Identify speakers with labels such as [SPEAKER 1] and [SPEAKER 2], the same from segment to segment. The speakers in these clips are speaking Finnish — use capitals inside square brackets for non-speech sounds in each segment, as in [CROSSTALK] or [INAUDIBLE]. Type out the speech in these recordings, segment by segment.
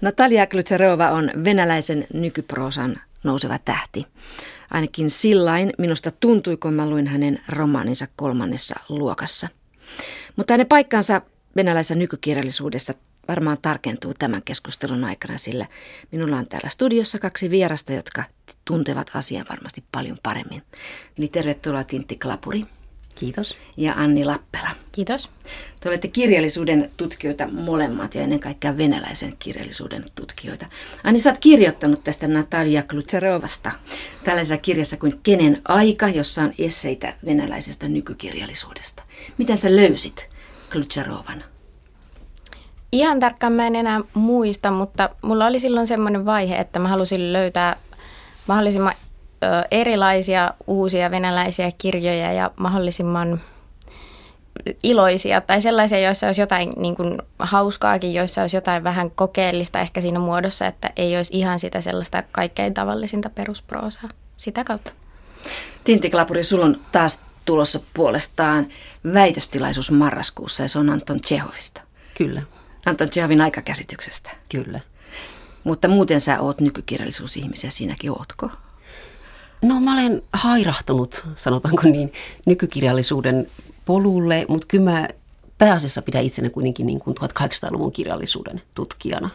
[SPEAKER 1] Natalia Klutserova on venäläisen nykyproosan nouseva tähti. Ainakin sillain minusta tuntui, kun mä luin hänen romaaninsa kolmannessa luokassa. Mutta hänen paikkansa venäläisessä nykykirjallisuudessa varmaan tarkentuu tämän keskustelun aikana, sillä minulla on täällä studiossa kaksi vierasta, jotka tuntevat asian varmasti paljon paremmin. Eli tervetuloa Tintti Klapuri.
[SPEAKER 2] Kiitos.
[SPEAKER 1] Ja Anni Lappela.
[SPEAKER 3] Kiitos.
[SPEAKER 1] Te olette kirjallisuuden tutkijoita molemmat ja ennen kaikkea venäläisen kirjallisuuden tutkijoita. Anni, sä oot kirjoittanut tästä Natalia Klutserovasta tällaisessa kirjassa kuin Kenen aika, jossa on esseitä venäläisestä nykykirjallisuudesta. Miten sä löysit Klutserovan?
[SPEAKER 3] Ihan tarkkaan mä en enää muista, mutta mulla oli silloin semmoinen vaihe, että mä halusin löytää mahdollisimman erilaisia uusia venäläisiä kirjoja ja mahdollisimman iloisia tai sellaisia, joissa olisi jotain niin kuin, hauskaakin, joissa olisi jotain vähän kokeellista ehkä siinä muodossa, että ei olisi ihan sitä sellaista kaikkein tavallisinta perusproosaa sitä kautta.
[SPEAKER 1] Tintti Klapuri, sulla on taas tulossa puolestaan väitöstilaisuus marraskuussa ja se on Anton Tsehovista.
[SPEAKER 2] Kyllä.
[SPEAKER 1] Anton Tsehovin aikakäsityksestä.
[SPEAKER 2] Kyllä.
[SPEAKER 1] Mutta muuten sä oot nykykirjallisuusihmisiä, sinäkin ootko?
[SPEAKER 2] No mä olen hairahtunut, sanotaanko niin, nykykirjallisuuden polulle, mutta kyllä mä pääasiassa pidän itsenä kuitenkin niin kuin 1800-luvun kirjallisuuden tutkijana.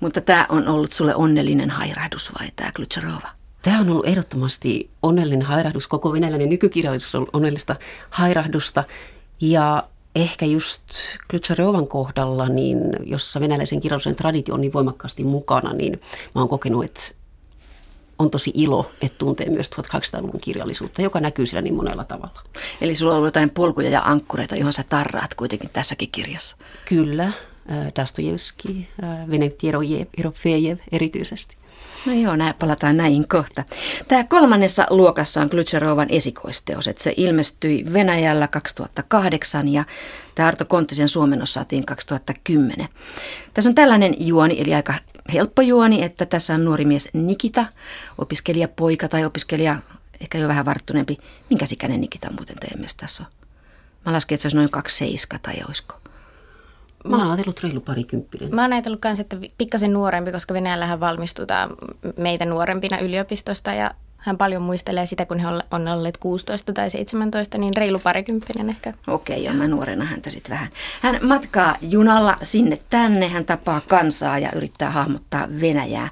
[SPEAKER 1] Mutta tämä on ollut sulle onnellinen hairahdus vai tämä Klutserova?
[SPEAKER 2] Tämä on ollut ehdottomasti onnellinen hairahdus. Koko venäläinen nykykirjallisuus on onnellista hairahdusta. Ja ehkä just Klutsarovan kohdalla, niin jossa venäläisen kirjallisuuden traditio on niin voimakkaasti mukana, niin mä oon kokenut, että on tosi ilo, että tuntee myös 1800-luvun kirjallisuutta, joka näkyy siellä niin monella tavalla.
[SPEAKER 1] Eli sulla on ollut jotain polkuja ja ankkureita, johon sä tarraat kuitenkin tässäkin kirjassa.
[SPEAKER 2] Kyllä, Dostojevski, Venetiero Jerofejev erityisesti.
[SPEAKER 1] No joo, näin, palataan näihin kohta. Tämä kolmannessa luokassa on Klutserovan esikoisteos, että se ilmestyi Venäjällä 2008 ja tämä Arto Konttisen suomennos saatiin 2010. Tässä on tällainen juoni, eli aika helppo juoni, että tässä on nuori mies Nikita, opiskelijapoika tai opiskelija, ehkä jo vähän varttuneempi. Minkä sikäinen Nikita muuten teidän mielestä tässä on? Mä lasken, että se olisi noin kaksi seiska tai olisiko.
[SPEAKER 2] Mä oon ajatellut reilu parikymppinen.
[SPEAKER 3] Mä oon ajatellut myös, että pikkasen nuorempi, koska Venäjällähän valmistutaan meitä nuorempina yliopistosta ja hän paljon muistelee sitä, kun he on olleet 16 tai 17, niin reilu parikymppinen ehkä.
[SPEAKER 1] Okei, joo, mä nuorena häntä sitten vähän. Hän matkaa junalla sinne tänne, hän tapaa kansaa ja yrittää hahmottaa Venäjää.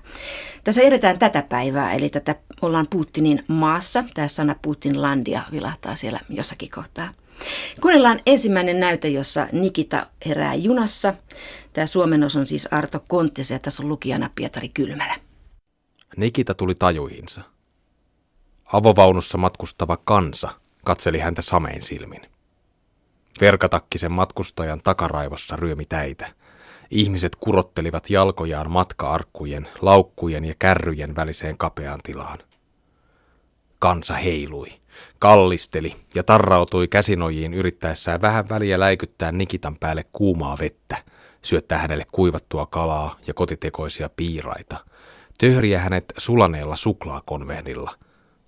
[SPEAKER 1] Tässä edetään tätä päivää, eli tätä ollaan Putinin maassa. Tämä sana Putinlandia vilahtaa siellä jossakin kohtaa. Kuunnellaan ensimmäinen näyte, jossa Nikita herää junassa. Tämä suomennos on siis Arto Konttisen ja tässä on lukijana Pietari Kylmälä.
[SPEAKER 4] Nikita tuli tajuihinsa. Avovaunussa matkustava kansa katseli häntä samein silmin. Verkatakkisen matkustajan takaraivossa ryömi täitä. Ihmiset kurottelivat jalkojaan matkaarkkujen, laukkujen ja kärryjen väliseen kapeaan tilaan. Kansa heilui, kallisteli ja tarrautui käsinojiin yrittäessään vähän väliä läikyttää Nikitan päälle kuumaa vettä, syöttää hänelle kuivattua kalaa ja kotitekoisia piiraita, töhriä hänet sulaneella suklaakonvehdilla,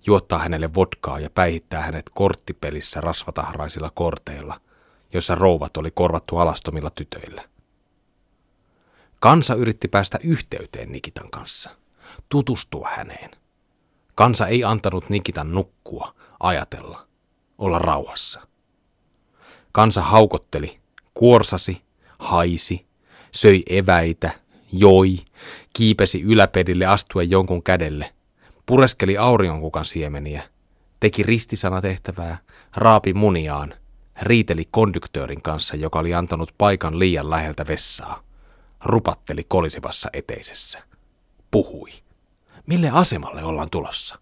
[SPEAKER 4] juottaa hänelle vodkaa ja päihittää hänet korttipelissä rasvatahraisilla korteilla, jossa rouvat oli korvattu alastomilla tytöillä. Kansa yritti päästä yhteyteen Nikitan kanssa, tutustua häneen. Kansa ei antanut Nikitan nukkua, ajatella, olla rauhassa. Kansa haukotteli, kuorsasi, haisi, söi eväitä, joi, kiipesi yläpedille astuen jonkun kädelle, pureskeli auringonkukan siemeniä, teki ristisanatehtävää, raapi muniaan, riiteli konduktöörin kanssa, joka oli antanut paikan liian läheltä vessaa, rupatteli kolisivassa eteisessä, puhui. Mille asemalle ollaan tulossa?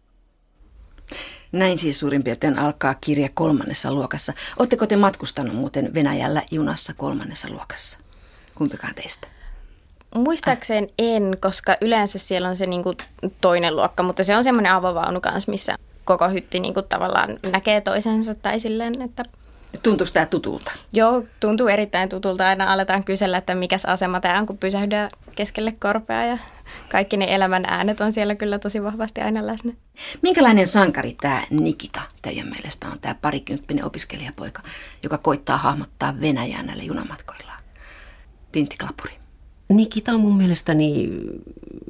[SPEAKER 1] Näin siis suurin piirtein alkaa kirja kolmannessa luokassa. Oletteko te matkustanut muuten Venäjällä junassa kolmannessa luokassa? Kumpikaan teistä?
[SPEAKER 3] Muistaakseen en, koska yleensä siellä on se niin kuin toinen luokka, mutta se on semmoinen avovaunu kanssa, missä koko hytti niin kuin tavallaan näkee toisensa tai silleen, että
[SPEAKER 1] Tuntuuko tämä tutulta?
[SPEAKER 3] Joo, tuntuu erittäin tutulta. Aina aletaan kysellä, että mikä asema tämä on, kun pysähdään keskelle korpea ja kaikki ne elämän äänet on siellä kyllä tosi vahvasti aina läsnä.
[SPEAKER 1] Minkälainen sankari tämä Nikita teidän mielestä on, tämä parikymppinen opiskelijapoika, joka koittaa hahmottaa Venäjää näillä junamatkoillaan? Tintti Klapuri.
[SPEAKER 2] Nikita on mun mielestäni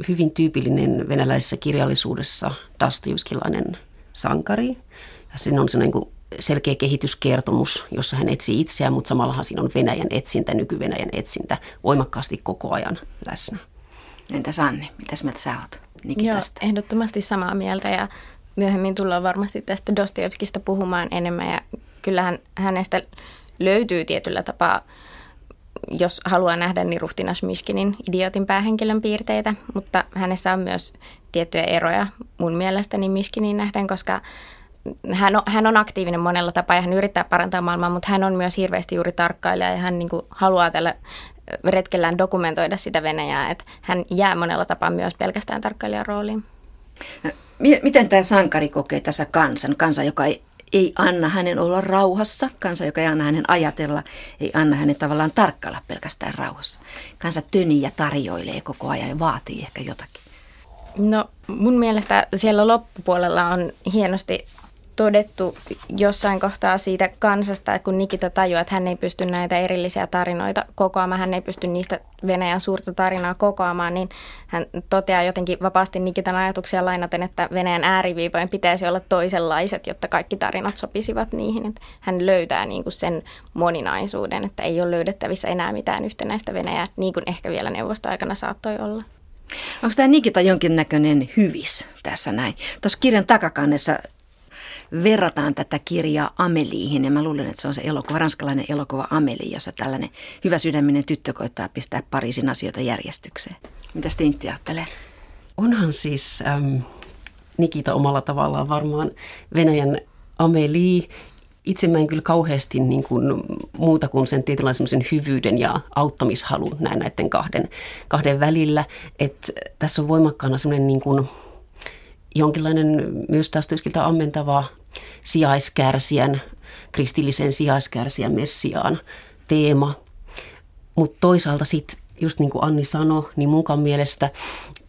[SPEAKER 2] hyvin tyypillinen venäläisessä kirjallisuudessa Dostojevskilainen sankari. Ja siinä on se niin selkeä kehityskertomus, jossa hän etsii itseään, mutta samallahan siinä on Venäjän etsintä, nyky-Venäjän etsintä voimakkaasti koko ajan läsnä.
[SPEAKER 1] Entä Sanni, mitäs mieltä sä oot Nikitasta?
[SPEAKER 3] Joo, ehdottomasti samaa mieltä ja myöhemmin tullaan varmasti tästä Dostojevskista puhumaan enemmän ja kyllähän hänestä löytyy tietyllä tapaa jos haluaa nähdä, niin ruhtinas Mishkinin idiotin päähenkilön piirteitä, mutta hänessä on myös tiettyjä eroja mun mielestäni Mishkinin nähden, koska hän on, hän on aktiivinen monella tapaa ja hän yrittää parantaa maailmaa, mutta hän on myös hirveästi juuri tarkkailija ja hän niin kuin haluaa tällä retkellään dokumentoida sitä Venäjää, että hän jää monella tapaa myös pelkästään tarkkailijan rooliin.
[SPEAKER 1] Miten tämä sankari kokee tässä kansan, kansa, joka ei ei anna hänen olla rauhassa, kansa, joka ei anna hänen ajatella, ei anna hänen tavallaan tarkkailla pelkästään rauhassa. Kansa tönii ja tarjoilee koko ajan ja vaatii ehkä jotakin.
[SPEAKER 3] No mun mielestä siellä loppupuolella on hienosti todettu jossain kohtaa siitä kansasta, kun Nikita tajuaa, että hän ei pysty näitä erillisiä tarinoita kokoamaan, hän ei pysty niistä Venäjän suurta tarinaa kokoamaan, niin hän toteaa jotenkin vapaasti Nikitan ajatuksia lainaten, että Venäjän ääriviivojen pitäisi olla toisenlaiset, jotta kaikki tarinat sopisivat niihin. Että hän löytää niin kuin sen moninaisuuden, että ei ole löydettävissä enää mitään yhtenäistä Venäjää, niin kuin ehkä vielä neuvostoaikana saattoi olla.
[SPEAKER 1] Onko tämä Nikita jonkinnäköinen hyvis tässä näin? Tuossa kirjan takakannessa verrataan tätä kirjaa Ameliihin ja mä luulen, että se on se elokuva, ranskalainen elokuva Ameli, jossa tällainen hyvä sydäminen tyttö koittaa pistää Pariisin asioita järjestykseen. Mitä Stintti ajattelee?
[SPEAKER 2] Onhan siis ähm, Nikita omalla tavallaan varmaan Venäjän Amelie. Itse mä en kyllä kauheasti niin kuin, muuta kuin sen tietynlaisen hyvyyden ja auttamishalun näin näiden kahden, kahden välillä. Et tässä on voimakkaana semmoinen niin kuin, jonkinlainen myös taas ammentava sijaiskärsijän, kristillisen sijaiskärsijän Messiaan teema. Mutta toisaalta sitten, just niin kuin Anni sanoi, niin munkaan mielestä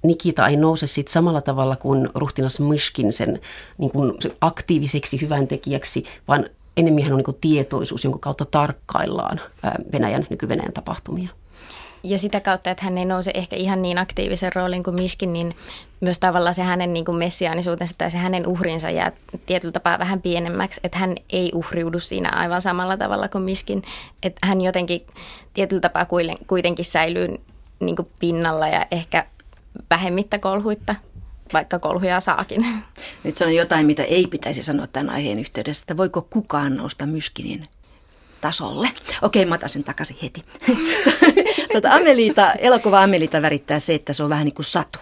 [SPEAKER 2] Nikita ei nouse sit samalla tavalla kuin ruhtinas Myshkin sen niin kuin aktiiviseksi hyväntekijäksi, vaan enemmän on niin kuin tietoisuus, jonka kautta tarkkaillaan Venäjän, nyky-Venäjän tapahtumia
[SPEAKER 3] ja sitä kautta, että hän ei nouse ehkä ihan niin aktiivisen roolin kuin Miskin, niin myös tavallaan se hänen niin kuin messiaanisuutensa tai se hänen uhrinsa jää tietyllä tapaa vähän pienemmäksi, että hän ei uhriudu siinä aivan samalla tavalla kuin Miskin, että hän jotenkin tietyllä tapaa kuitenkin säilyy niin kuin pinnalla ja ehkä vähemmittä kolhuitta, vaikka kolhuja saakin.
[SPEAKER 1] Nyt sanon jotain, mitä ei pitäisi sanoa tämän aiheen yhteydessä, että voiko kukaan nousta Myskinin tasolle. Okei, mä otan sen takaisin heti. Tota, Amelita, elokuva Amelita värittää se, että se on vähän niin kuin satu.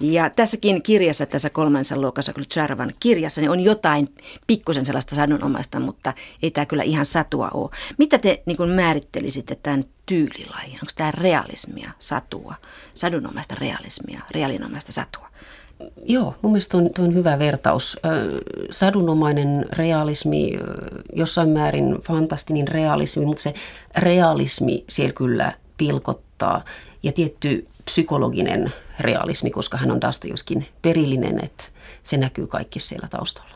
[SPEAKER 1] Ja tässäkin kirjassa, tässä kolmansa luokassa Klutsarovan kirjassa, niin on jotain pikkusen sellaista sadunomaista, mutta ei tämä kyllä ihan satua ole. Mitä te niin kuin määrittelisitte tämän tyylilajin? Onko tämä realismia, satua, sadunomaista realismia, realinomaista satua?
[SPEAKER 2] Joo, mun mielestä on, on hyvä vertaus. Sadunomainen realismi, jossain määrin fantastinen realismi, mutta se realismi siellä kyllä pilkottaa. Ja tietty psykologinen realismi, koska hän on Dostojevskin perillinen, että se näkyy kaikki siellä taustalla.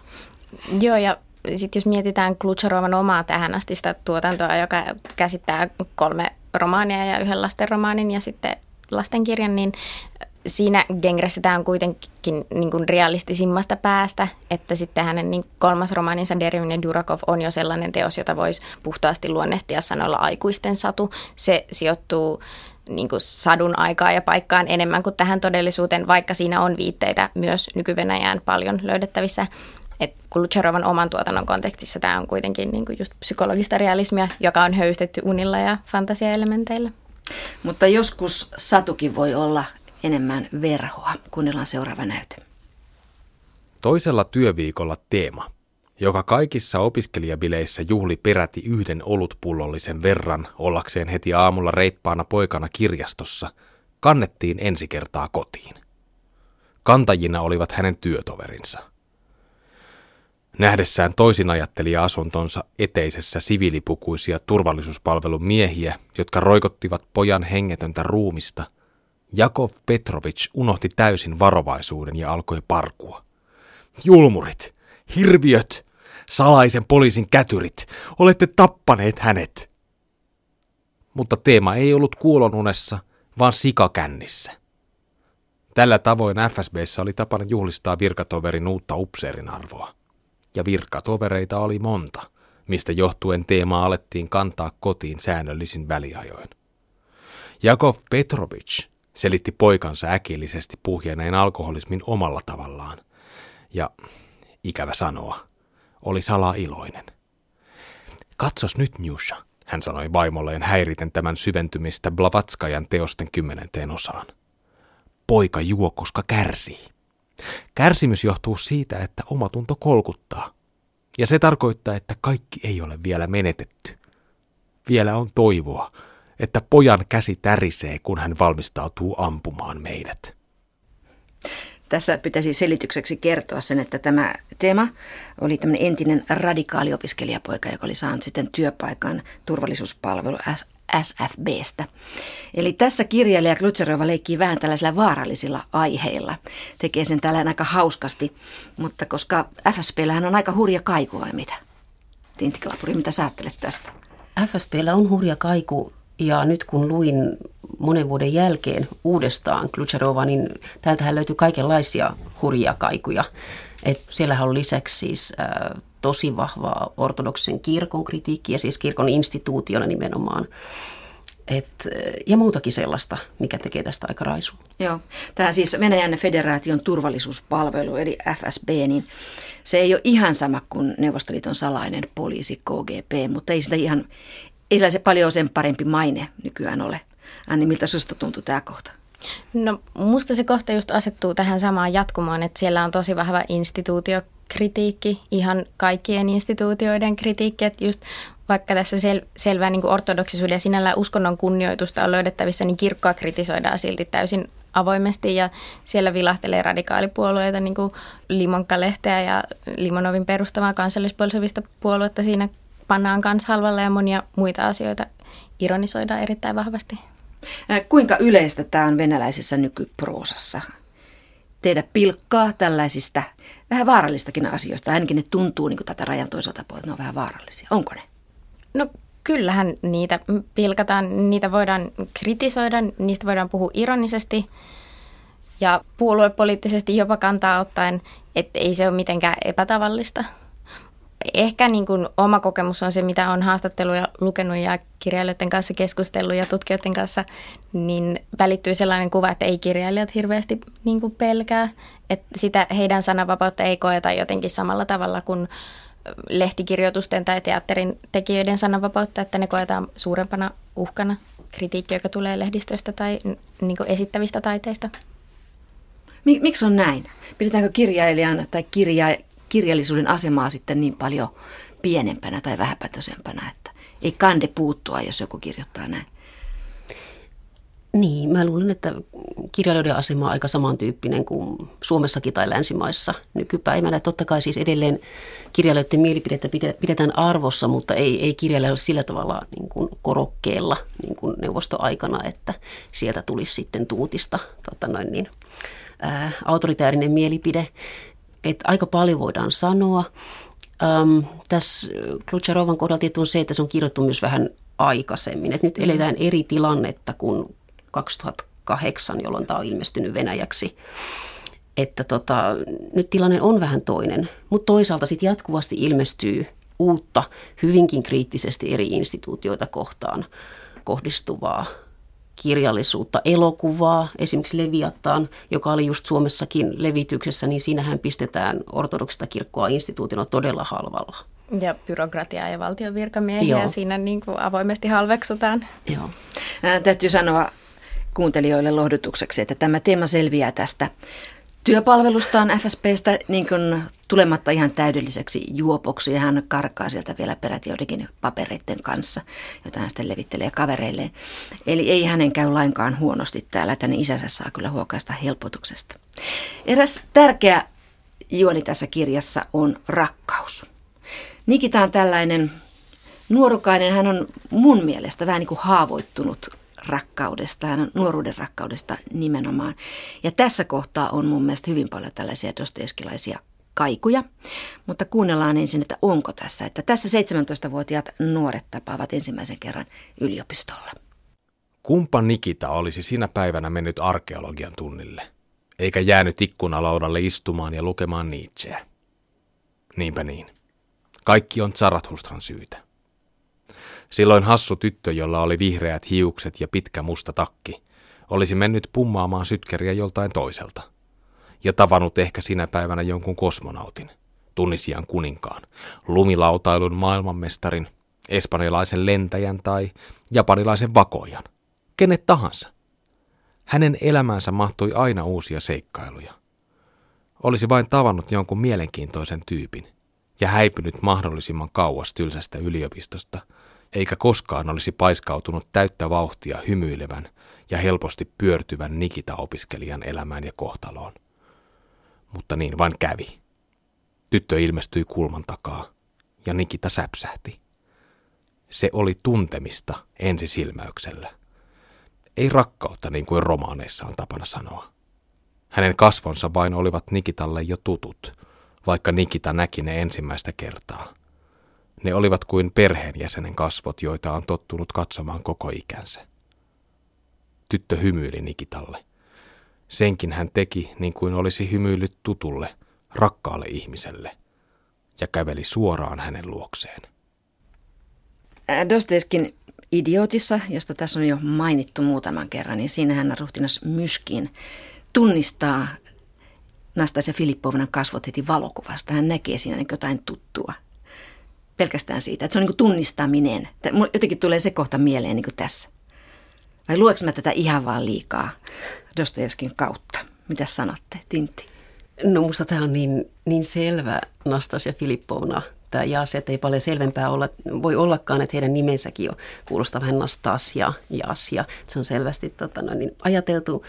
[SPEAKER 3] Joo, ja sitten jos mietitään Klutsarovan omaa tähän asti sitä tuotantoa, joka käsittää kolme romaania ja yhden lastenromaanin ja sitten lastenkirjan, niin siinä genressä tämä on kuitenkin niin kuin realistisimmasta päästä, että sitten hänen niin kolmas romaaninsa Derivin Durakov on jo sellainen teos, jota voisi puhtaasti luonnehtia sanoilla aikuisten satu. Se sijoittuu niin kuin sadun aikaa ja paikkaan enemmän kuin tähän todellisuuteen, vaikka siinä on viitteitä myös nyky paljon löydettävissä. Et Kulutsarovan oman tuotannon kontekstissa tämä on kuitenkin niin kuin just psykologista realismia, joka on höystetty unilla ja fantasiaelementeillä.
[SPEAKER 1] Mutta joskus satukin voi olla enemmän verhoa. Kuunnellaan seuraava näyte.
[SPEAKER 4] Toisella työviikolla teema, joka kaikissa opiskelijabileissä juhli peräti yhden olutpullollisen verran ollakseen heti aamulla reippaana poikana kirjastossa, kannettiin ensi kertaa kotiin. Kantajina olivat hänen työtoverinsa. Nähdessään toisinajattelija asuntonsa eteisessä siviilipukuisia turvallisuuspalvelun miehiä, jotka roikottivat pojan hengetöntä ruumista – Jakov Petrovic unohti täysin varovaisuuden ja alkoi parkua. Julmurit, hirviöt, salaisen poliisin kätyrit, olette tappaneet hänet. Mutta teema ei ollut kuolonunessa, vaan sikakännissä. Tällä tavoin FSBssä oli tapana juhlistaa virkatoverin uutta upseerin arvoa. Ja virkatovereita oli monta, mistä johtuen teema alettiin kantaa kotiin säännöllisin väliajoin. Jakov Petrovic selitti poikansa äkillisesti puhjeneen alkoholismin omalla tavallaan. Ja, ikävä sanoa, oli sala iloinen. Katsos nyt, Njusha, hän sanoi vaimolleen häiriten tämän syventymistä Blavatskajan teosten kymmenenteen osaan. Poika juo, koska kärsii. Kärsimys johtuu siitä, että omatunto kolkuttaa. Ja se tarkoittaa, että kaikki ei ole vielä menetetty. Vielä on toivoa, että pojan käsi tärisee, kun hän valmistautuu ampumaan meidät.
[SPEAKER 1] Tässä pitäisi selitykseksi kertoa sen, että tämä teema oli tämmöinen entinen radikaaliopiskelijapoika, joka oli saanut sitten työpaikan turvallisuuspalvelu SFBstä. Eli tässä kirjailija Klutserova leikkii vähän tällaisilla vaarallisilla aiheilla. Tekee sen tällä aika hauskasti, mutta koska FSBllähän on aika hurja kaiku vai mitä? Tintiklapuri, mitä sä ajattelet tästä?
[SPEAKER 2] FSBllä on hurja kaiku ja nyt kun luin monen vuoden jälkeen uudestaan Klutcherova, niin täältähän löytyy kaikenlaisia hurjia kaikuja. Et siellähän on lisäksi siis äh, tosi vahvaa ortodoksen kirkon kritiikkiä, siis kirkon instituutiona nimenomaan. Et, ja muutakin sellaista, mikä tekee tästä aika raisua.
[SPEAKER 1] Joo. Tämä siis Venäjän federaation turvallisuuspalvelu, eli FSB, niin se ei ole ihan sama kuin Neuvostoliiton salainen poliisi KGP, mutta ei sitä ihan, ei sillä se paljon sen parempi maine nykyään ole. Anni, miltä susta tuntui tämä kohta?
[SPEAKER 3] No musta se kohta just asettuu tähän samaan jatkumoon, että siellä on tosi vahva instituutiokritiikki, ihan kaikkien instituutioiden kritiikki, että just vaikka tässä sel- selvää niin ortodoksisuuden ja sinällään uskonnon kunnioitusta on löydettävissä, niin kirkkoa kritisoidaan silti täysin avoimesti ja siellä vilahtelee radikaalipuolueita, niin kuin Limonka-lehteä ja Limonovin perustavaa kansallispuolisevista puoluetta siinä pannaan kanssa halvalla ja monia muita asioita ironisoidaan erittäin vahvasti.
[SPEAKER 1] Kuinka yleistä tämä on venäläisessä nykyproosassa? Tehdä pilkkaa tällaisista vähän vaarallistakin asioista. Ainakin ne tuntuu niin kuin tätä rajan toiselta puolelta, ne on vähän vaarallisia. Onko ne?
[SPEAKER 3] No kyllähän niitä pilkataan, niitä voidaan kritisoida, niistä voidaan puhua ironisesti ja puoluepoliittisesti jopa kantaa ottaen, että ei se ole mitenkään epätavallista – ehkä niin kuin oma kokemus on se, mitä on haastatteluja lukenut ja kirjailijoiden kanssa keskustellut ja tutkijoiden kanssa, niin välittyy sellainen kuva, että ei kirjailijat hirveästi niin kuin pelkää, että sitä heidän sananvapautta ei koeta jotenkin samalla tavalla kuin lehtikirjoitusten tai teatterin tekijöiden sananvapautta, että ne koetaan suurempana uhkana kritiikki, joka tulee lehdistöstä tai niin esittävistä taiteista.
[SPEAKER 1] Miksi on näin? Pidetäänkö kirjailijan tai kirja, kirjallisuuden asemaa sitten niin paljon pienempänä tai vähäpätösempänä, että ei kande puuttua, jos joku kirjoittaa näin.
[SPEAKER 2] Niin, mä luulen, että kirjailijoiden asema on aika samantyyppinen kuin Suomessakin tai länsimaissa nykypäivänä. Totta kai siis edelleen kirjailijoiden mielipidettä pidetään arvossa, mutta ei, ei kirjailijoilla sillä tavalla niin kuin korokkeella niin kuin neuvostoaikana, että sieltä tulisi sitten tuutista tota noin niin, ää, autoritäärinen mielipide että aika paljon voidaan sanoa. Um, tässä Klutcharovan kohdalla on se, että se on kirjoittu myös vähän aikaisemmin. Et nyt mm. eletään eri tilannetta kuin 2008, jolloin tämä on ilmestynyt Venäjäksi. Että tota, nyt tilanne on vähän toinen, mutta toisaalta sitten jatkuvasti ilmestyy uutta, hyvinkin kriittisesti eri instituutioita kohtaan kohdistuvaa kirjallisuutta, elokuvaa, esimerkiksi Leviattaan, joka oli just Suomessakin levityksessä, niin siinähän pistetään ortodoksista kirkkoa instituutina todella halvalla.
[SPEAKER 3] Ja byrokratiaa ja valtion virkamiehiä Joo. siinä niin kuin avoimesti halveksutaan.
[SPEAKER 1] Joo. Ää, täytyy sanoa kuuntelijoille lohdutukseksi, että tämä teema selviää tästä työpalvelustaan FSPstä niin kuin tulematta ihan täydelliseksi juopoksi ja hän karkaa sieltä vielä peräti joidenkin papereiden kanssa, jota hän sitten levittelee kavereilleen. Eli ei hänen käy lainkaan huonosti täällä, että isänsä saa kyllä huokaista helpotuksesta. Eräs tärkeä juoni tässä kirjassa on rakkaus. Nikita on tällainen nuorukainen, hän on mun mielestä vähän niin kuin haavoittunut rakkaudesta, hän on nuoruuden rakkaudesta nimenomaan. Ja tässä kohtaa on mun mielestä hyvin paljon tällaisia dostoevskilaisia kaikuja, mutta kuunnellaan ensin, että onko tässä. Että tässä 17-vuotiaat nuoret tapaavat ensimmäisen kerran yliopistolla.
[SPEAKER 4] Kumpa Nikita olisi sinä päivänä mennyt arkeologian tunnille, eikä jäänyt ikkunalaudalle istumaan ja lukemaan Nietzscheä? Niinpä niin. Kaikki on Zarathustran syytä. Silloin hassu tyttö, jolla oli vihreät hiukset ja pitkä musta takki, olisi mennyt pummaamaan sytkeriä joltain toiselta. Ja tavannut ehkä sinä päivänä jonkun kosmonautin, Tunisian kuninkaan, lumilautailun maailmanmestarin, espanjalaisen lentäjän tai japanilaisen vakojan. Kenet tahansa. Hänen elämäänsä mahtui aina uusia seikkailuja. Olisi vain tavannut jonkun mielenkiintoisen tyypin ja häipynyt mahdollisimman kauas tylsästä yliopistosta, eikä koskaan olisi paiskautunut täyttä vauhtia hymyilevän ja helposti pyörtyvän Nikita-opiskelijan elämään ja kohtaloon. Mutta niin vain kävi. Tyttö ilmestyi kulman takaa ja Nikita säpsähti. Se oli tuntemista ensisilmäyksellä. Ei rakkautta niin kuin romaaneissa on tapana sanoa. Hänen kasvonsa vain olivat Nikitalle jo tutut, vaikka Nikita näki ne ensimmäistä kertaa. Ne olivat kuin perheenjäsenen kasvot, joita on tottunut katsomaan koko ikänsä. Tyttö hymyili Nikitalle. Senkin hän teki niin kuin olisi hymyillyt tutulle, rakkaalle ihmiselle, ja käveli suoraan hänen luokseen.
[SPEAKER 1] Dosteskin Idiotissa, josta tässä on jo mainittu muutaman kerran, niin siinähän ruhtinas Myskin tunnistaa Nastasia Filippovnan kasvot heti valokuvasta. Hän näkee siinä jotain tuttua. Pelkästään siitä, että se on niin tunnistaminen. Jotenkin tulee se kohta mieleen niin tässä. Vai lueks mä tätä ihan vaan liikaa Dostojevskin kautta? Mitä sanotte, Tintti?
[SPEAKER 2] No musta tämä on niin, niin selvä Nastasia Filippovna tämä Jaas, että ei paljon selvempää olla, voi ollakaan, että heidän nimensäkin jo kuulostaa vähän Nastasia, Jasia. Se on selvästi tota, no, niin ajateltu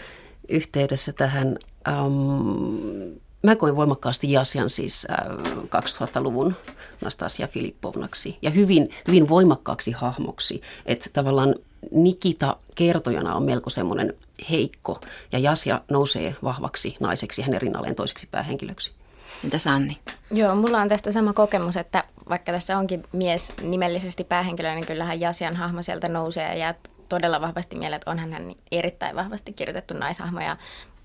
[SPEAKER 2] yhteydessä tähän um, Mä koin voimakkaasti Jasian siis äh, 2000-luvun Nastasia Filippovnaksi ja hyvin, hyvin voimakkaaksi hahmoksi. Että tavallaan Nikita kertojana on melko semmoinen heikko ja Jasia nousee vahvaksi naiseksi hänen rinnalleen toiseksi päähenkilöksi.
[SPEAKER 1] Mitä Sanni?
[SPEAKER 3] Joo, mulla on tästä sama kokemus, että vaikka tässä onkin mies nimellisesti päähenkilö, niin kyllähän Jasian hahmo sieltä nousee ja jää todella vahvasti mieleen, että onhan hän erittäin vahvasti kirjoitettu naishahmo ja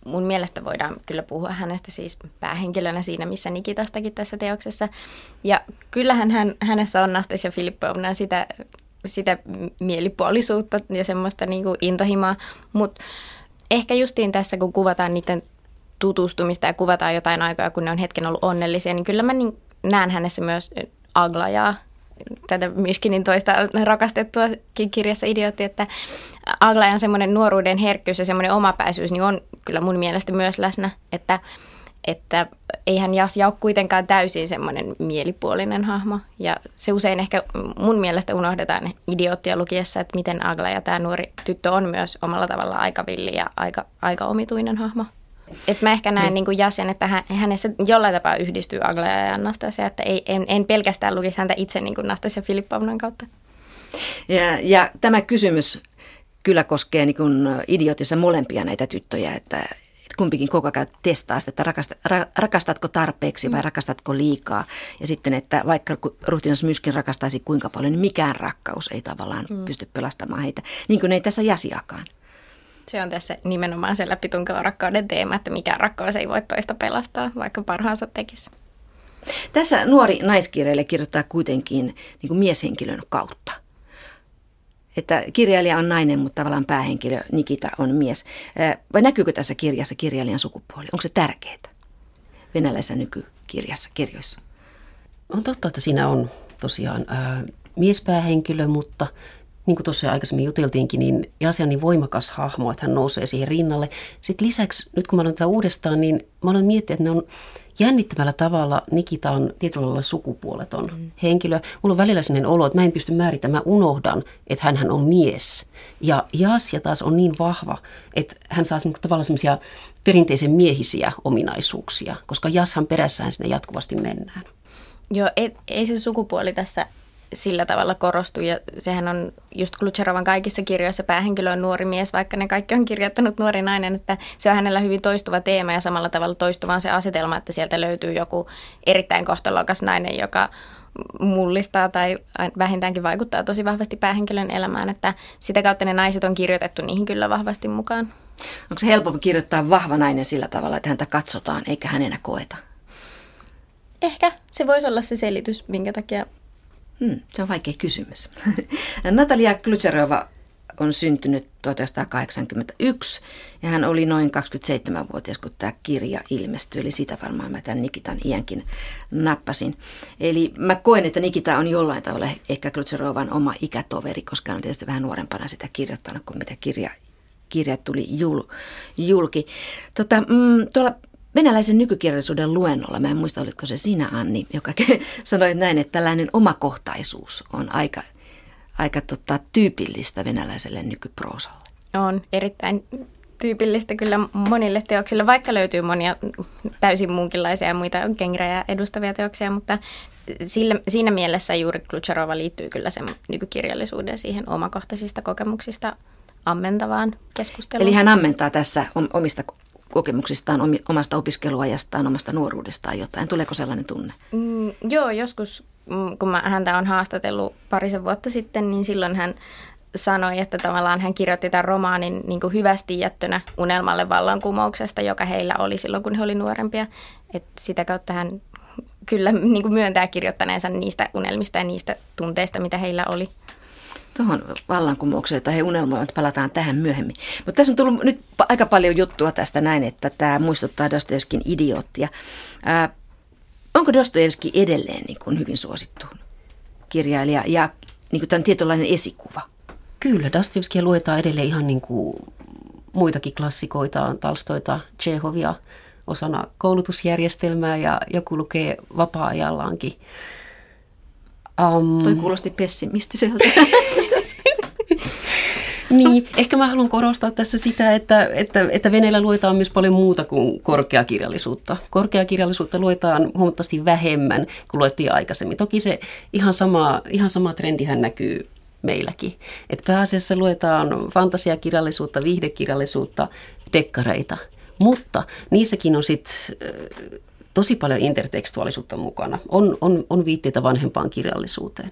[SPEAKER 3] mun mielestä voidaan kyllä puhua hänestä siis päähenkilönä siinä, missä Nikitastakin tässä teoksessa. Ja kyllähän hän, hänessä on Nastasia Filippovna sitä, sitä mielipuolisuutta ja semmoista niin kuin intohimaa, mutta ehkä justiin tässä, kun kuvataan niiden tutustumista ja kuvataan jotain aikaa, kun ne on hetken ollut onnellisia, niin kyllä mä niin näen hänessä myös Aglajaa, tätä Myskinin toista rakastettua kirjassa Idiootti, että Aglajan semmoinen nuoruuden herkkyys ja semmoinen omapäisyys niin on kyllä mun mielestä myös läsnä, että, että eihän Jasja ole kuitenkaan täysin semmoinen mielipuolinen hahmo. Ja se usein ehkä mun mielestä unohdetaan idioottia lukiessa, että miten Aglaja, tämä nuori tyttö, on myös omalla tavalla aika villi ja aika, aika omituinen hahmo. Et mä ehkä näen niin. niin jäsen, että hän, hänessä jollain tapaa yhdistyy Aglaja ja Anastasia, että ei, en, en pelkästään lukisi häntä itse niin kuin Nastasia Filippovnan kautta.
[SPEAKER 1] Ja, ja tämä kysymys kyllä koskee niin kuin idiotissa molempia näitä tyttöjä, että, että kumpikin koko ajan testaa sitä, että rakasta, ra, rakastatko tarpeeksi vai mm. rakastatko liikaa. Ja sitten, että vaikka ruhtinas Myskin rakastaisi kuinka paljon, niin mikään rakkaus ei tavallaan mm. pysty pelastamaan heitä. Niin kuin ei tässä Jasiakaan.
[SPEAKER 3] Se on tässä nimenomaan se läpitunkeva rakkauden teema, että mikä rakkaus ei voi toista pelastaa, vaikka parhaansa tekisi.
[SPEAKER 1] Tässä nuori naiskirjailija kirjoittaa kuitenkin niin kuin mieshenkilön kautta. Että kirjailija on nainen, mutta tavallaan päähenkilö Nikita on mies. Vai näkyykö tässä kirjassa kirjailijan sukupuoli? Onko se tärkeää venäläisessä nykykirjassa, kirjoissa?
[SPEAKER 2] On totta, että siinä on tosiaan ää, miespäähenkilö, mutta niin kuin tuossa aikaisemmin juteltiinkin, niin Jase on niin voimakas hahmo, että hän nousee siihen rinnalle. Sitten lisäksi, nyt kun mä olen tätä uudestaan, niin mä olen miettinyt, että ne on jännittävällä tavalla Nikita on tietyllä lailla sukupuoleton mm. henkilö. Mulla on välillä sellainen olo, että mä en pysty määrittämään, mä unohdan, että hän on mies. Ja Jasja taas on niin vahva, että hän saa tavallaan semmoisia perinteisen miehisiä ominaisuuksia, koska Jashan perässään sinne jatkuvasti mennään.
[SPEAKER 3] Joo, ei, ei se sukupuoli tässä sillä tavalla korostu. Ja sehän on just Klutscherovan kaikissa kirjoissa päähenkilö on nuori mies, vaikka ne kaikki on kirjoittanut nuori nainen, että se on hänellä hyvin toistuva teema ja samalla tavalla toistuva on se asetelma, että sieltä löytyy joku erittäin kohtalokas nainen, joka mullistaa tai vähintäänkin vaikuttaa tosi vahvasti päähenkilön elämään, että sitä kautta ne naiset on kirjoitettu niihin kyllä vahvasti mukaan.
[SPEAKER 1] Onko se helpompi kirjoittaa vahva nainen sillä tavalla, että häntä katsotaan eikä hänenä koeta?
[SPEAKER 3] Ehkä se voisi olla se selitys, minkä takia
[SPEAKER 1] Hmm, se on vaikea kysymys. [LAUGHS] Natalia Klutserova on syntynyt 1981 ja hän oli noin 27-vuotias, kun tämä kirja ilmestyi. Eli sitä varmaan mä tämän Nikitan iänkin nappasin. Eli mä koen, että Nikita on jollain tavalla ehkä Klutserovan oma ikätoveri, koska hän on tietysti vähän nuorempana sitä kirjoittanut kuin mitä kirja, kirja tuli jul, julki. Tota, mm, tuolla venäläisen nykykirjallisuuden luennolla, mä en muista olitko se sinä Anni, joka [LAUGHS] sanoi näin, että tällainen omakohtaisuus on aika, aika tota, tyypillistä venäläiselle nykyproosalle.
[SPEAKER 3] On erittäin tyypillistä kyllä monille teoksille, vaikka löytyy monia täysin muunkinlaisia ja muita genrejä edustavia teoksia, mutta sillä, siinä mielessä juuri Klutcharova liittyy kyllä sen nykykirjallisuuden siihen omakohtaisista kokemuksista ammentavaan keskusteluun.
[SPEAKER 1] Eli hän ammentaa tässä omista kokemuksistaan, omasta opiskeluajastaan, omasta nuoruudestaan jotain. Tuleeko sellainen tunne?
[SPEAKER 3] Mm, joo, joskus mm, kun mä häntä on haastatellut parisen vuotta sitten, niin silloin hän sanoi, että tavallaan hän kirjoitti tämän romaanin niin kuin hyvästi jättönä unelmalle vallankumouksesta, joka heillä oli silloin, kun he olivat nuorempia. Et sitä kautta hän kyllä niin kuin myöntää kirjoittaneensa niistä unelmista ja niistä tunteista, mitä heillä oli
[SPEAKER 1] tuohon vallankumoukseen, tai he unelmoivat, palataan tähän myöhemmin. Mutta tässä on tullut nyt aika paljon juttua tästä näin, että tämä muistuttaa Dostojevskin idioottia. Ää, onko Dostojevski edelleen niin kuin hyvin suosittu kirjailija ja niin kuin tämän tietynlainen esikuva?
[SPEAKER 2] Kyllä, Dostojevskia luetaan edelleen ihan niin kuin muitakin klassikoita, Talstoita, Chehovia osana koulutusjärjestelmää ja joku lukee vapaa-ajallaankin.
[SPEAKER 1] Um, Toi kuulosti pessimistiseltä. [LAUGHS]
[SPEAKER 2] niin, ehkä mä haluan korostaa tässä sitä, että, että, että Venäjällä luetaan myös paljon muuta kuin korkeakirjallisuutta. Korkeakirjallisuutta luetaan huomattavasti vähemmän kuin luettiin aikaisemmin. Toki se ihan sama, ihan sama trendihän näkyy meilläkin. Et pääasiassa luetaan fantasiakirjallisuutta, viihdekirjallisuutta, dekkareita. Mutta niissäkin on sitten tosi paljon intertekstuaalisuutta mukana. On, on, on viitteitä vanhempaan kirjallisuuteen.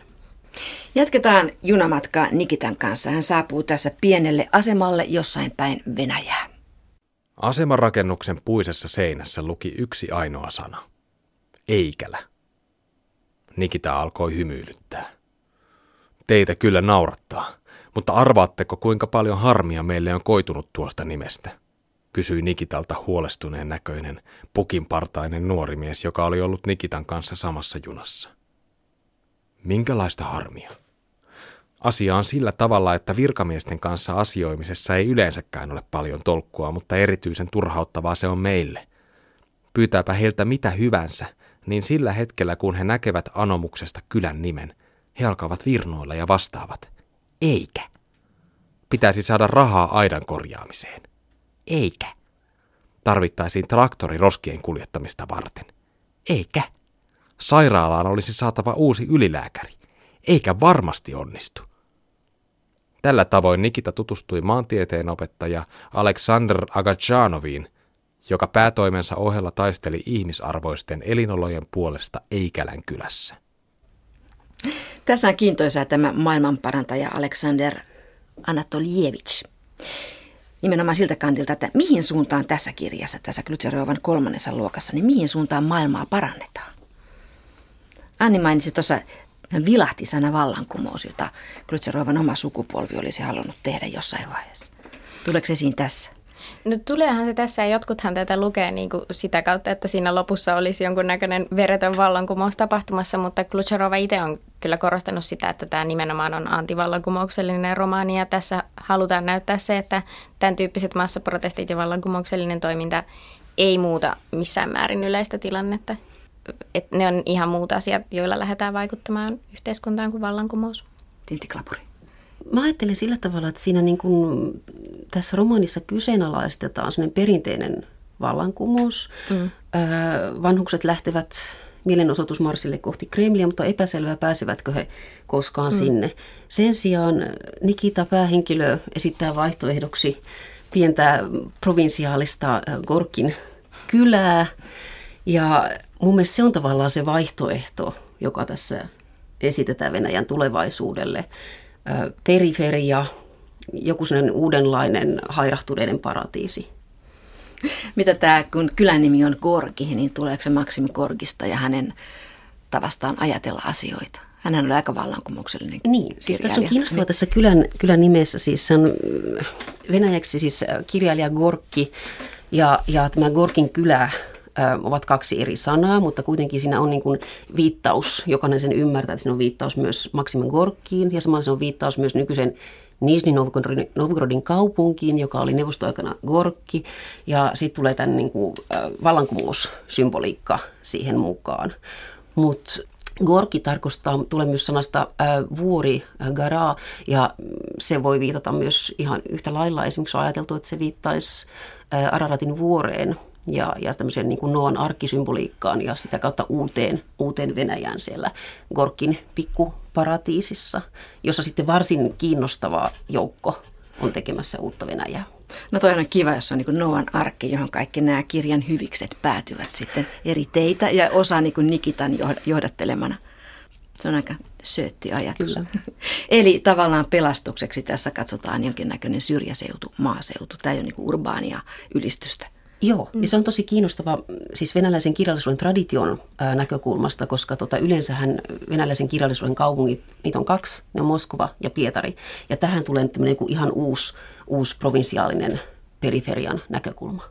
[SPEAKER 1] Jatketaan junamatkaa Nikitan kanssa. Hän saapuu tässä pienelle asemalle jossain päin Venäjää.
[SPEAKER 4] Asemarakennuksen puisessa seinässä luki yksi ainoa sana. Eikällä. Nikita alkoi hymyilyttää. Teitä kyllä naurattaa, mutta arvaatteko kuinka paljon harmia meille on koitunut tuosta nimestä? kysyi Nikitalta huolestuneen näköinen, pukinpartainen nuori mies, joka oli ollut Nikitan kanssa samassa junassa. Minkälaista harmia? Asia on sillä tavalla, että virkamiesten kanssa asioimisessa ei yleensäkään ole paljon tolkkua, mutta erityisen turhauttavaa se on meille. Pyytääpä heiltä mitä hyvänsä, niin sillä hetkellä kun he näkevät anomuksesta kylän nimen, he alkavat virnoilla ja vastaavat. Eikä. Pitäisi saada rahaa aidan korjaamiseen. Eikä. Tarvittaisiin traktori roskien kuljettamista varten. Eikä. Sairaalaan olisi saatava uusi ylilääkäri. Eikä varmasti onnistu. Tällä tavoin Nikita tutustui maantieteen opettaja Aleksander Agajanoviin, joka päätoimensa ohella taisteli ihmisarvoisten elinolojen puolesta Eikälän kylässä.
[SPEAKER 1] Tässä on kiintoisaa tämä maailmanparantaja Aleksander Anatolievich nimenomaan siltä kantilta, että mihin suuntaan tässä kirjassa, tässä Klutserovan kolmannessa luokassa, niin mihin suuntaan maailmaa parannetaan. Anni mainitsi tuossa, vilahti sana vallankumous, jota Klutserovan oma sukupolvi olisi halunnut tehdä jossain vaiheessa. Tuleeko se esiin tässä?
[SPEAKER 3] No tuleehan se tässä ja jotkuthan tätä lukee niin kuin sitä kautta, että siinä lopussa olisi jonkunnäköinen veretön vallankumous tapahtumassa, mutta Klutcharova itse on kyllä korostanut sitä, että tämä nimenomaan on antivallankumouksellinen romaani ja tässä halutaan näyttää se, että tämän tyyppiset massaprotestit ja vallankumouksellinen toiminta ei muuta missään määrin yleistä tilannetta. Et ne on ihan muut asiat, joilla lähdetään vaikuttamaan yhteiskuntaan kuin vallankumous.
[SPEAKER 1] Tintti Klapuri.
[SPEAKER 2] Mä ajattelen sillä tavalla, että siinä niin kuin, tässä romaanissa kyseenalaistetaan sellainen perinteinen vallankumous. Mm. vanhukset lähtevät mielenosoitusmarssille kohti Kremliä, mutta epäselvää, pääsevätkö he koskaan mm. sinne. Sen sijaan Nikita päähenkilö esittää vaihtoehdoksi pientä provinsiaalista Gorkin kylää. Ja mun mielestä se on tavallaan se vaihtoehto, joka tässä esitetään Venäjän tulevaisuudelle. Periferia, joku sellainen uudenlainen hairahtuneiden paratiisi.
[SPEAKER 1] Mitä tämä, kun kylän nimi on Gorgi, niin tuleeko se Maksim Gorgista ja hänen tavastaan ajatella asioita? Hän oli aika vallankumouksellinen
[SPEAKER 2] Niin, siis tässä on kiinnostavaa niin. tässä kylän, kylän nimessä, siis se on venäjäksi siis kirjailija Gorki ja, ja tämä Gorkin kylä ovat kaksi eri sanaa, mutta kuitenkin siinä on niin kuin viittaus, jokainen sen ymmärtää, että siinä on viittaus myös Maximin Gorkkiin ja samalla se on viittaus myös nykyisen Nizhny Novgorodin kaupunkiin, joka oli neuvostoaikana Gorkki, ja sitten tulee tämän niin kuin, vallankumoussymboliikka siihen mukaan. Mutta Gorki tarkoittaa, tulee myös sanasta äh, vuori, äh, gara, ja se voi viitata myös ihan yhtä lailla. Esimerkiksi on ajateltu, että se viittaisi äh, Araratin vuoreen, ja, ja tämmöiseen niin kuin Noan arkkisymboliikkaan ja sitä kautta uuteen, uuteen Venäjään siellä Gorkin pikkuparatiisissa, jossa sitten varsin kiinnostava joukko on tekemässä uutta Venäjää.
[SPEAKER 1] No toi on kiva, jos on niin Noan arkki, johon kaikki nämä kirjan hyvikset päätyvät sitten eri teitä ja osa niin kuin Nikitan johdattelemana. Se on aika söötti ajatus. Kyllä. [LAUGHS] Eli tavallaan pelastukseksi tässä katsotaan jonkinnäköinen syrjäseutu, maaseutu. Tämä ei ole niin urbaania ylistystä.
[SPEAKER 2] Joo, mm. ja se on tosi kiinnostava siis venäläisen kirjallisuuden tradition ää, näkökulmasta, koska tota, yleensähän venäläisen kirjallisuuden kaupungit, niitä on kaksi, ne on Moskova ja Pietari. Ja tähän tulee nyt niin kuin ihan uusi, uusi provinsiaalinen periferian näkökulma.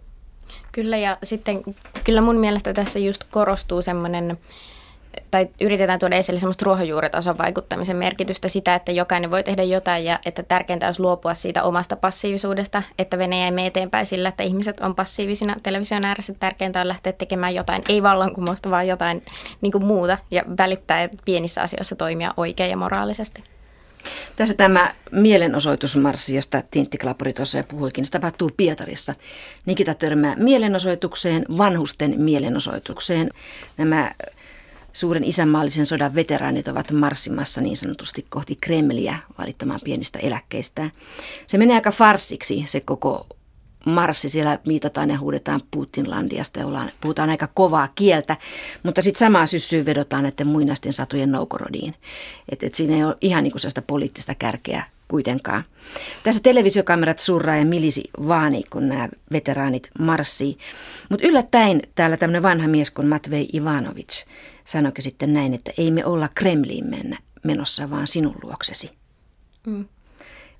[SPEAKER 3] Kyllä, ja sitten kyllä mun mielestä tässä just korostuu semmoinen tai yritetään tuoda esille semmoista ruohonjuuritason vaikuttamisen merkitystä sitä, että jokainen voi tehdä jotain ja että tärkeintä olisi luopua siitä omasta passiivisuudesta, että Venäjä ei mene eteenpäin sillä, että ihmiset on passiivisina television ääressä. Tärkeintä on lähteä tekemään jotain, ei vallankumousta, vaan jotain niin kuin muuta ja välittää pienissä asioissa toimia oikein ja moraalisesti.
[SPEAKER 1] Tässä tämä mielenosoitusmarssi, josta Tintti Klapuri tuossa puhuikin, se tapahtuu Pietarissa. Nikita törmää mielenosoitukseen, vanhusten mielenosoitukseen. Nämä suuren isänmaallisen sodan veteraanit ovat marssimassa niin sanotusti kohti Kremliä valittamaan pienistä eläkkeistä. Se menee aika farsiksi se koko marssi. Siellä viitataan ja huudetaan Putinlandiasta ja ollaan, puhutaan aika kovaa kieltä, mutta sitten samaa syssyyn vedotaan näiden muinaisten satujen Noukorodiin. Että et siinä ei ole ihan niin kuin sellaista poliittista kärkeä kuitenkaan. Tässä televisiokamerat surraa ja milisi vaani, kun nämä veteraanit marssii. Mutta yllättäen täällä tämmöinen vanha mies kuin Matvei Ivanovic sanoikin sitten näin, että ei me olla Kremliin mennä, menossa, vaan sinun luoksesi. Mm.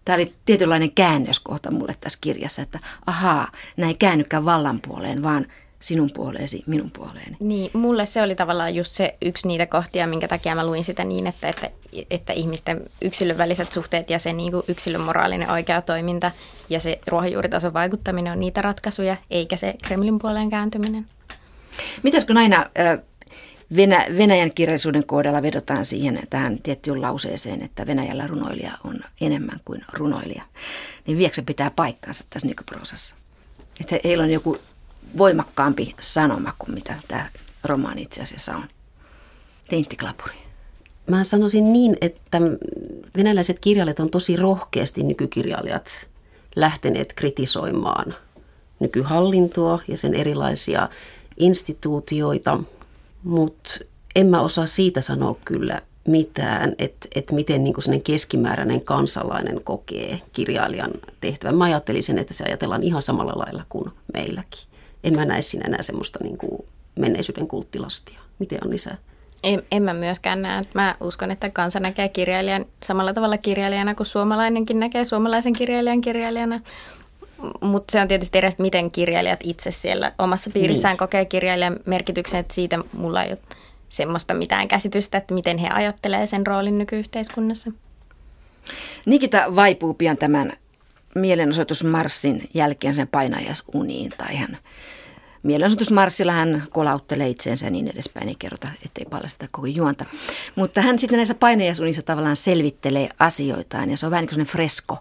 [SPEAKER 1] Tämä oli tietynlainen käännöskohta mulle tässä kirjassa, että ahaa, näin käännykään vallan puoleen, vaan sinun puoleesi, minun puoleeni.
[SPEAKER 3] Niin, mulle se oli tavallaan just se yksi niitä kohtia, minkä takia mä luin sitä niin, että, että, että ihmisten yksilön väliset suhteet ja se niin kuin yksilön moraalinen oikea toiminta ja se ruohonjuuritason vaikuttaminen on niitä ratkaisuja, eikä se Kremlin puoleen kääntyminen.
[SPEAKER 1] Mitäs kun aina Venä, Venäjän kirjallisuuden kohdalla vedotaan siihen tähän tiettyyn lauseeseen, että Venäjällä runoilija on enemmän kuin runoilija. Niin viekö se pitää paikkansa tässä nykyprosassa? Että heillä on joku voimakkaampi sanoma kuin mitä tämä romaani itse asiassa on. Tintti Klapuri.
[SPEAKER 2] Mä sanoisin niin, että venäläiset kirjailijat on tosi rohkeasti nykykirjailijat lähteneet kritisoimaan nykyhallintoa ja sen erilaisia instituutioita, mutta en mä osaa siitä sanoa kyllä mitään, että, että miten niin kuin keskimääräinen kansalainen kokee kirjailijan tehtävän. Mä ajattelisin, että se ajatellaan ihan samalla lailla kuin meilläkin en mä näe siinä enää semmoista niin kuin menneisyyden kulttilastia. Miten on lisää?
[SPEAKER 3] En, en mä myöskään näe. Mä uskon, että kansa näkee kirjailijan samalla tavalla kirjailijana kuin suomalainenkin näkee suomalaisen kirjailijan kirjailijana. Mutta se on tietysti edes, miten kirjailijat itse siellä omassa piirissään niin. kokee kirjailijan merkityksen, että siitä mulla ei ole semmoista mitään käsitystä, että miten he ajattelee sen roolin nykyyhteiskunnassa.
[SPEAKER 1] Nikita vaipuu pian tämän mielenosoitusmarssin jälkeen sen painajasuniin tai hän mielenosoitusmarssilla hän kolauttelee itseensä ja niin edespäin, ei kerrota, ettei paljasteta koko juonta. Mutta hän sitten näissä painajasunissa tavallaan selvittelee asioitaan ja se on vähän niin kuin fresko,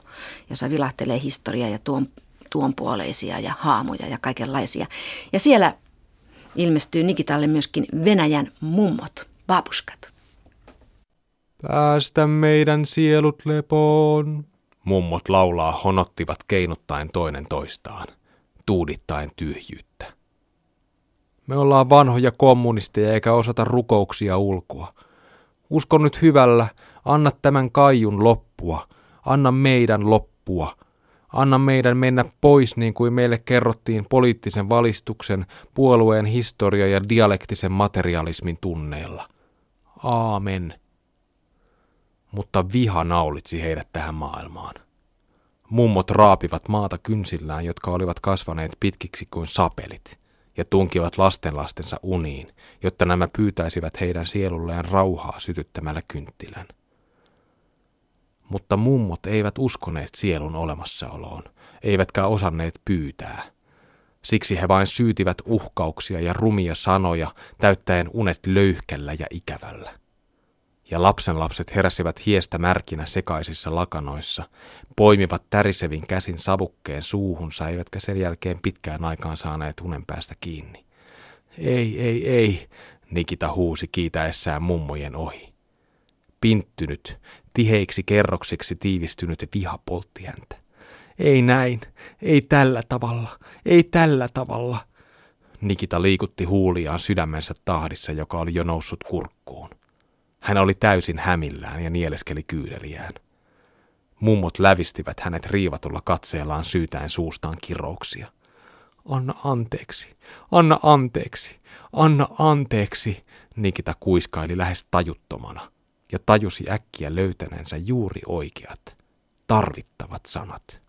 [SPEAKER 1] jossa vilahtelee historiaa ja tuon, tuonpuoleisia ja haamuja ja kaikenlaisia. Ja siellä ilmestyy Nikitalle myöskin Venäjän mummot, babuskat.
[SPEAKER 4] Päästä meidän sielut lepoon, Mummot laulaa honottivat keinuttaen toinen toistaan, tuudittaen tyhjyyttä. Me ollaan vanhoja kommunisteja eikä osata rukouksia ulkoa. Usko nyt hyvällä, anna tämän kaijun loppua, anna meidän loppua. Anna meidän mennä pois niin kuin meille kerrottiin poliittisen valistuksen, puolueen historia ja dialektisen materialismin tunneilla. Aamen. Mutta viha naulitsi heidät tähän maailmaan. Mummot raapivat maata kynsillään, jotka olivat kasvaneet pitkiksi kuin sapelit, ja tunkivat lastenlastensa uniin, jotta nämä pyytäisivät heidän sielulleen rauhaa sytyttämällä kynttilän. Mutta mummot eivät uskoneet sielun olemassaoloon, eivätkä osanneet pyytää. Siksi he vain syytivät uhkauksia ja rumia sanoja, täyttäen unet löyhkällä ja ikävällä ja lapsenlapset heräsivät hiestä märkinä sekaisissa lakanoissa, poimivat tärisevin käsin savukkeen suuhunsa, eivätkä sen jälkeen pitkään aikaan saaneet unen päästä kiinni. Ei, ei, ei, Nikita huusi kiitäessään mummojen ohi. Pinttynyt, tiheiksi kerroksiksi tiivistynyt viha poltti häntä. Ei näin, ei tällä tavalla, ei tällä tavalla. Nikita liikutti huuliaan sydämensä tahdissa, joka oli jo noussut kurkkuun. Hän oli täysin hämillään ja nieleskeli kyydeliään. Mummot lävistivät hänet riivatulla katseellaan syytäen suustaan kirouksia. Anna anteeksi, anna anteeksi, anna anteeksi, Nikita kuiskaili lähes tajuttomana ja tajusi äkkiä löytäneensä juuri oikeat, tarvittavat sanat.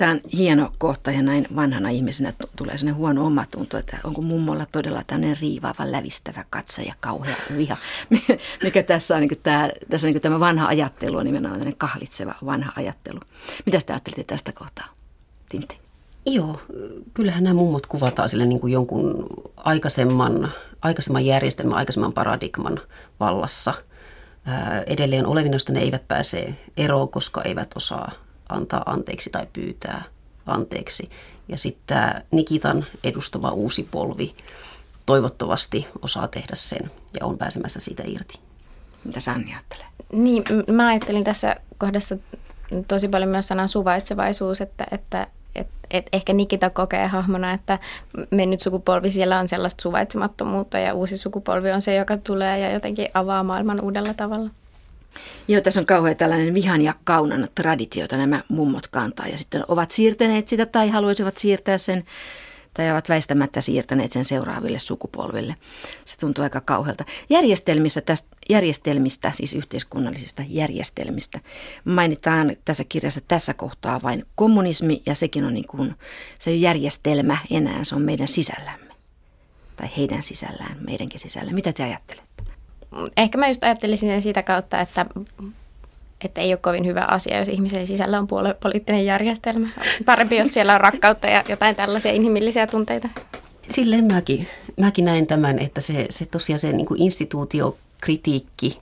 [SPEAKER 1] Tämä on hieno kohta ja näin vanhana ihmisenä tulee sellainen huono omatunto, että onko mummolla todella tämmöinen riivaava, lävistävä katse ja kauhea viha, [LAUGHS] mikä tässä on, niin tämä, tässä on niin tämä vanha ajattelu on nimenomaan tämmöinen kahlitseva vanha ajattelu. Mitä te ajattelitte tästä kohtaa, Tintti?
[SPEAKER 2] Joo, kyllähän nämä mummot kuvataan sille niin kuin jonkun aikaisemman, aikaisemman järjestelmän, aikaisemman paradigman vallassa. Edelleen olevinosta ne eivät pääse eroon, koska eivät osaa antaa anteeksi tai pyytää anteeksi. Ja sitten tämä Nikitan edustava uusi polvi toivottavasti osaa tehdä sen ja on pääsemässä siitä irti.
[SPEAKER 1] Mitä Sanni ajattelee?
[SPEAKER 3] Niin, mä ajattelin tässä kohdassa tosi paljon myös sanan suvaitsevaisuus, että, että et, et ehkä Nikita kokee hahmona, että mennyt sukupolvi siellä on sellaista suvaitsemattomuutta ja uusi sukupolvi on se, joka tulee ja jotenkin avaa maailman uudella tavalla.
[SPEAKER 1] Joo, tässä on kauhean tällainen vihan ja kaunan traditio, jota nämä mummot kantaa ja sitten ovat siirtäneet sitä tai haluaisivat siirtää sen tai ovat väistämättä siirtäneet sen seuraaville sukupolville. Se tuntuu aika kauhealta. Järjestelmissä tästä, järjestelmistä, siis yhteiskunnallisista järjestelmistä, mainitaan tässä kirjassa tässä kohtaa vain kommunismi ja sekin on niin kuin, se järjestelmä enää, se on meidän sisällämme. Tai heidän sisällään, meidänkin sisällä. Mitä te ajattelette?
[SPEAKER 3] Ehkä mä just ajattelisin sen sitä kautta, että, että ei ole kovin hyvä asia, jos ihmisen sisällä on puolue poliittinen järjestelmä. Parempi, jos siellä on rakkautta ja jotain tällaisia inhimillisiä tunteita.
[SPEAKER 2] Silleen mäkin, mäkin näen tämän, että se, se tosiaan se niin kuin instituutiokritiikki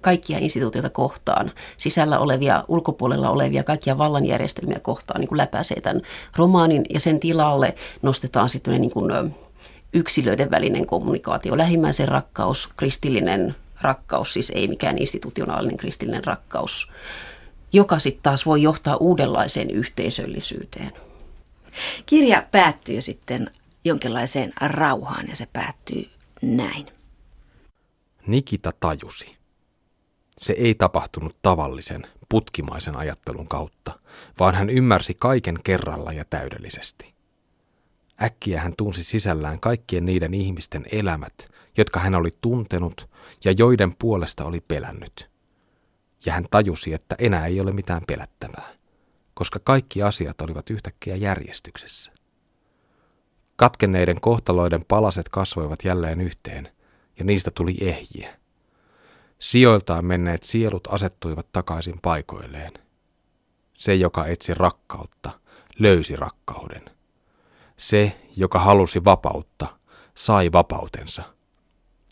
[SPEAKER 2] kaikkia instituutioita kohtaan, sisällä olevia, ulkopuolella olevia, kaikkia vallanjärjestelmiä kohtaan niin kuin läpäisee tämän romaanin ja sen tilalle nostetaan sitten niin kuin yksilöiden välinen kommunikaatio, lähimmäisen rakkaus, kristillinen rakkaus, siis ei mikään institutionaalinen kristillinen rakkaus, joka sitten taas voi johtaa uudenlaiseen yhteisöllisyyteen.
[SPEAKER 1] Kirja päättyy sitten jonkinlaiseen rauhaan ja se päättyy näin.
[SPEAKER 4] Nikita tajusi. Se ei tapahtunut tavallisen, putkimaisen ajattelun kautta, vaan hän ymmärsi kaiken kerralla ja täydellisesti. Äkkiä hän tunsi sisällään kaikkien niiden ihmisten elämät, jotka hän oli tuntenut ja joiden puolesta oli pelännyt. Ja hän tajusi, että enää ei ole mitään pelättävää, koska kaikki asiat olivat yhtäkkiä järjestyksessä. Katkenneiden kohtaloiden palaset kasvoivat jälleen yhteen, ja niistä tuli ehjiä. Sijoiltaan menneet sielut asettuivat takaisin paikoilleen. Se, joka etsi rakkautta, löysi rakkauden – se, joka halusi vapautta, sai vapautensa.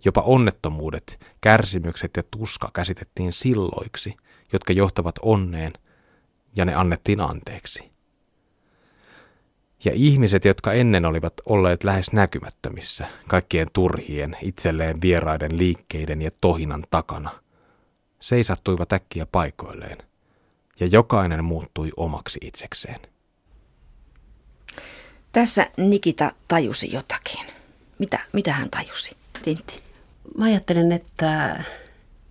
[SPEAKER 4] Jopa onnettomuudet, kärsimykset ja tuska käsitettiin silloiksi, jotka johtavat onneen, ja ne annettiin anteeksi. Ja ihmiset, jotka ennen olivat olleet lähes näkymättömissä, kaikkien turhien, itselleen vieraiden liikkeiden ja tohinan takana, seisattuivat äkkiä paikoilleen, ja jokainen muuttui omaksi itsekseen.
[SPEAKER 1] Tässä Nikita tajusi jotakin. Mitä, mitä hän tajusi, Tintti?
[SPEAKER 2] mä ajattelen, että,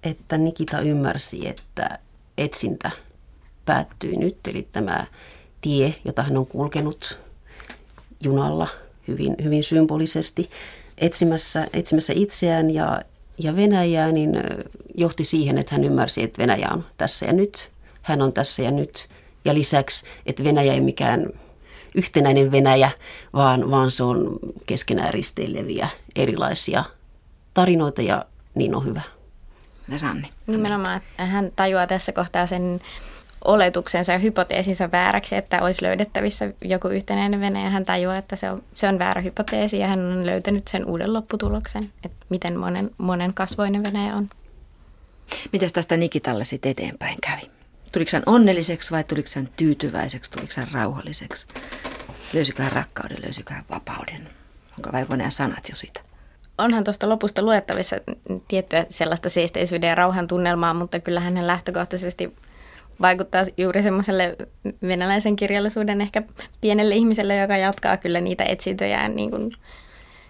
[SPEAKER 2] että Nikita ymmärsi, että etsintä päättyi nyt. Eli tämä tie, jota hän on kulkenut junalla hyvin, hyvin symbolisesti etsimässä, etsimässä itseään ja, ja Venäjää, niin johti siihen, että hän ymmärsi, että Venäjä on tässä ja nyt. Hän on tässä ja nyt. Ja lisäksi, että Venäjä ei mikään yhtenäinen Venäjä, vaan, vaan se on keskenään risteileviä erilaisia tarinoita ja niin on hyvä.
[SPEAKER 1] Ja Sanni.
[SPEAKER 3] Nimenomaan, että hän tajuaa tässä kohtaa sen oletuksensa ja hypoteesinsa vääräksi, että olisi löydettävissä joku yhtenäinen Venäjä. Hän tajuaa, että se on, se on väärä hypoteesi ja hän on löytänyt sen uuden lopputuloksen, että miten monen, monen kasvoinen Venäjä on.
[SPEAKER 1] Miten tästä Nikitalle sitten eteenpäin kävi? Tuliko hän onnelliseksi vai tuliko hän tyytyväiseksi, tuliko hän rauhalliseksi? Löysikö hän rakkauden, löysikö hän vapauden? Onko vai nämä sanat jo sitä?
[SPEAKER 3] onhan tuosta lopusta luettavissa tiettyä sellaista siisteisyyden ja rauhan tunnelmaa, mutta kyllä hänen lähtökohtaisesti vaikuttaa juuri semmoiselle venäläisen kirjallisuuden ehkä pienelle ihmiselle, joka jatkaa kyllä niitä etsintöjä niin kuin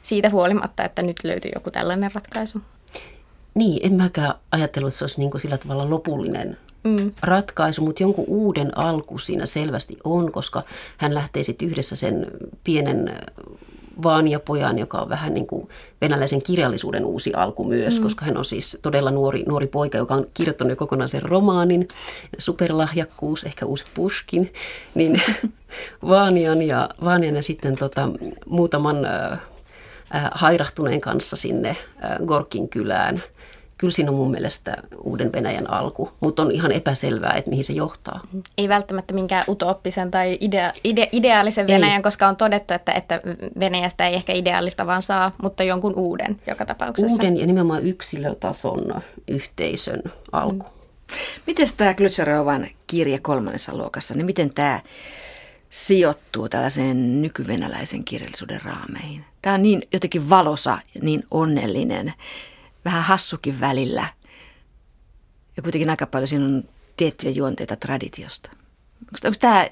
[SPEAKER 3] siitä huolimatta, että nyt löytyy joku tällainen ratkaisu.
[SPEAKER 2] Niin, en mäkään ajatellut, että se olisi niin kuin sillä tavalla lopullinen mm. ratkaisu, mutta jonkun uuden alku siinä selvästi on, koska hän lähtee sitten yhdessä sen pienen Vaania-pojan, joka on vähän niin kuin venäläisen kirjallisuuden uusi alku myös, mm. koska hän on siis todella nuori, nuori poika, joka on kirjoittanut jo kokonaisen romaanin, superlahjakkuus, ehkä uusi Pushkin, niin [LAUGHS] Vaanian ja, Vaanian ja sitten tota, muutaman äh, hairahtuneen kanssa sinne äh, Gorkin kylään – kyllä siinä on mun mielestä uuden Venäjän alku, mutta on ihan epäselvää, että mihin se johtaa.
[SPEAKER 3] Ei välttämättä minkään utooppisen tai idea, ide, ideaalisen Venäjän, ei. koska on todettu, että, että Venäjästä ei ehkä ideaalista vaan saa, mutta jonkun uuden joka tapauksessa.
[SPEAKER 2] Uuden ja nimenomaan yksilötason yhteisön alku. Mm.
[SPEAKER 1] Miten tämä Klutsarovan kirja kolmannessa luokassa, niin miten tämä sijoittuu tällaiseen nykyvenäläisen kirjallisuuden raameihin? Tämä on niin jotenkin valosa, niin onnellinen vähän hassukin välillä. Ja kuitenkin aika paljon siinä on tiettyjä juonteita traditiosta. Onko, onko tämä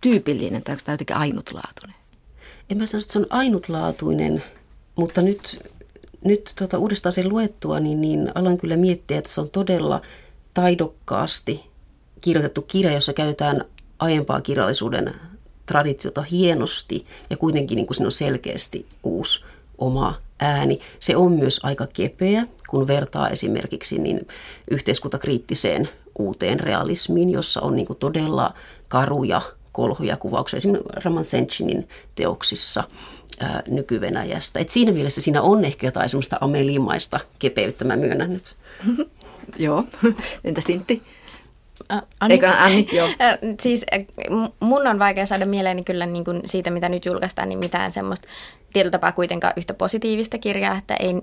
[SPEAKER 1] tyypillinen tai onko tämä jotenkin ainutlaatuinen?
[SPEAKER 2] En mä sano, että se on ainutlaatuinen, mutta nyt, nyt tuota, uudestaan sen luettua, niin, niin aloin kyllä miettiä, että se on todella taidokkaasti kirjoitettu kirja, jossa käytetään aiempaa kirjallisuuden traditiota hienosti ja kuitenkin niin kuin siinä on selkeästi uusi oma ääni. Se on myös aika kepeä, kun vertaa esimerkiksi niin yhteiskuntakriittiseen uuteen realismiin, jossa on niin kuin todella karuja kolhuja kuvauksia, esimerkiksi Raman Senchinin teoksissa ää, nyky-Venäjästä. Et siinä mielessä siinä on ehkä jotain semmoista amelimaista kepeyttä, mä myönnän nyt. [LAUGHS]
[SPEAKER 1] Joo, [LAUGHS] entäs Tintti?
[SPEAKER 3] Anni, Eikö Anni? [LAUGHS] Joo. siis mun on vaikea saada mieleeni kyllä niin kuin siitä, mitä nyt julkaistaan, niin mitään semmoista tietyllä tapaa kuitenkaan yhtä positiivista kirjaa, että ei,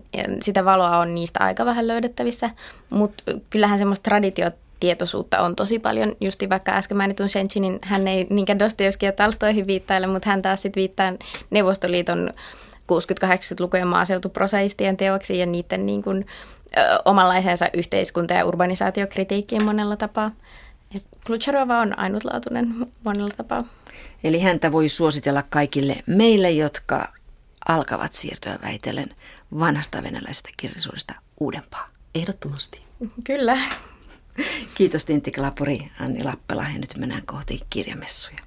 [SPEAKER 3] sitä valoa on niistä aika vähän löydettävissä, mutta kyllähän semmoista traditiotietoisuutta on tosi paljon. Justi vaikka äsken mainitun Senchinin, hän ei niinkään Dostoevskin ja Talstoihin viittaile, mutta hän taas sitten viittaa Neuvostoliiton 60-80-lukujen maaseutuprosaistien teoksiin ja niiden niin kuin, ö, omanlaisensa yhteiskunta- ja urbanisaatiokritiikkiin monella tapaa. Klutcharova on ainutlaatuinen monella tapaa.
[SPEAKER 1] Eli häntä voi suositella kaikille meille, jotka alkavat siirtyä väitellen vanhasta venäläisestä kirjallisuudesta uudempaa.
[SPEAKER 2] Ehdottomasti.
[SPEAKER 3] Kyllä.
[SPEAKER 1] Kiitos Tintti Klapuri, Anni Lappela ja nyt mennään kohti kirjamessuja.